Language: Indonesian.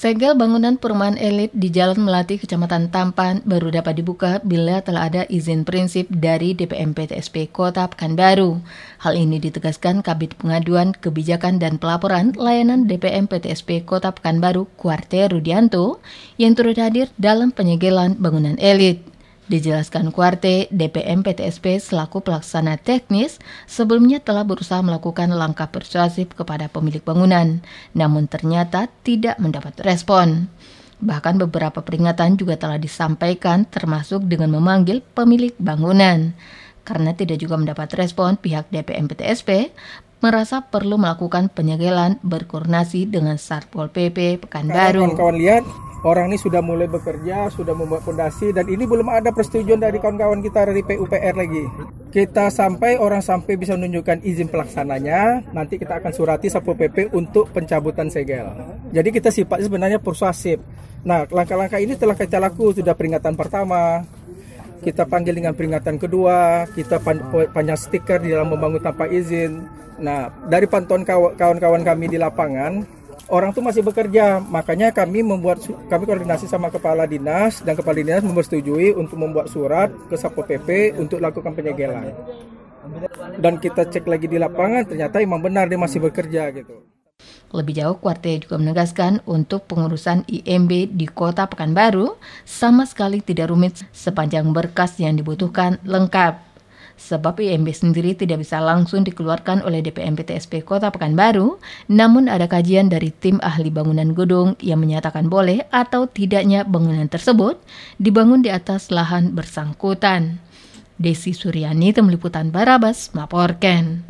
Segel bangunan perumahan elit di Jalan Melati, Kecamatan Tampan baru dapat dibuka bila telah ada izin prinsip dari DPM PTSP Kota Pekanbaru. Hal ini ditegaskan Kabit Pengaduan, Kebijakan dan Pelaporan Layanan DPM PTSP Kota Pekanbaru Kuarte Rudianto yang turut hadir dalam penyegelan bangunan elit. Dijelaskan Kuarte, DPM PTSP selaku pelaksana teknis sebelumnya telah berusaha melakukan langkah persuasif kepada pemilik bangunan, namun ternyata tidak mendapat respon. Bahkan beberapa peringatan juga telah disampaikan termasuk dengan memanggil pemilik bangunan. Karena tidak juga mendapat respon, pihak DPM PTSP merasa perlu melakukan penyegelan berkoordinasi dengan Satpol PP Pekanbaru. Kawan-kawan lihat orang ini sudah mulai bekerja, sudah membuat fondasi dan ini belum ada persetujuan dari kawan-kawan kita dari PUPR lagi. Kita sampai orang sampai bisa menunjukkan izin pelaksananya, nanti kita akan surati Satpol PP untuk pencabutan segel. Jadi kita sifatnya sebenarnya persuasif. Nah, langkah-langkah ini telah kita lakukan sudah peringatan pertama, kita panggil dengan peringatan kedua, kita panjang stiker di dalam membangun tanpa izin. Nah, dari pantauan kawan-kawan kami di lapangan, orang tuh masih bekerja. Makanya kami membuat kami koordinasi sama kepala dinas dan kepala dinas mempersetujui untuk membuat surat ke Satpol PP untuk lakukan penyegelan. Dan kita cek lagi di lapangan ternyata memang benar dia masih bekerja gitu. Lebih jauh, Kuarte juga menegaskan untuk pengurusan IMB di kota Pekanbaru sama sekali tidak rumit sepanjang berkas yang dibutuhkan lengkap sebab IMB sendiri tidak bisa langsung dikeluarkan oleh DPM PTSP Kota Pekanbaru, namun ada kajian dari tim ahli bangunan gedung yang menyatakan boleh atau tidaknya bangunan tersebut dibangun di atas lahan bersangkutan. Desi Suryani, Tim Liputan Barabas, melaporkan.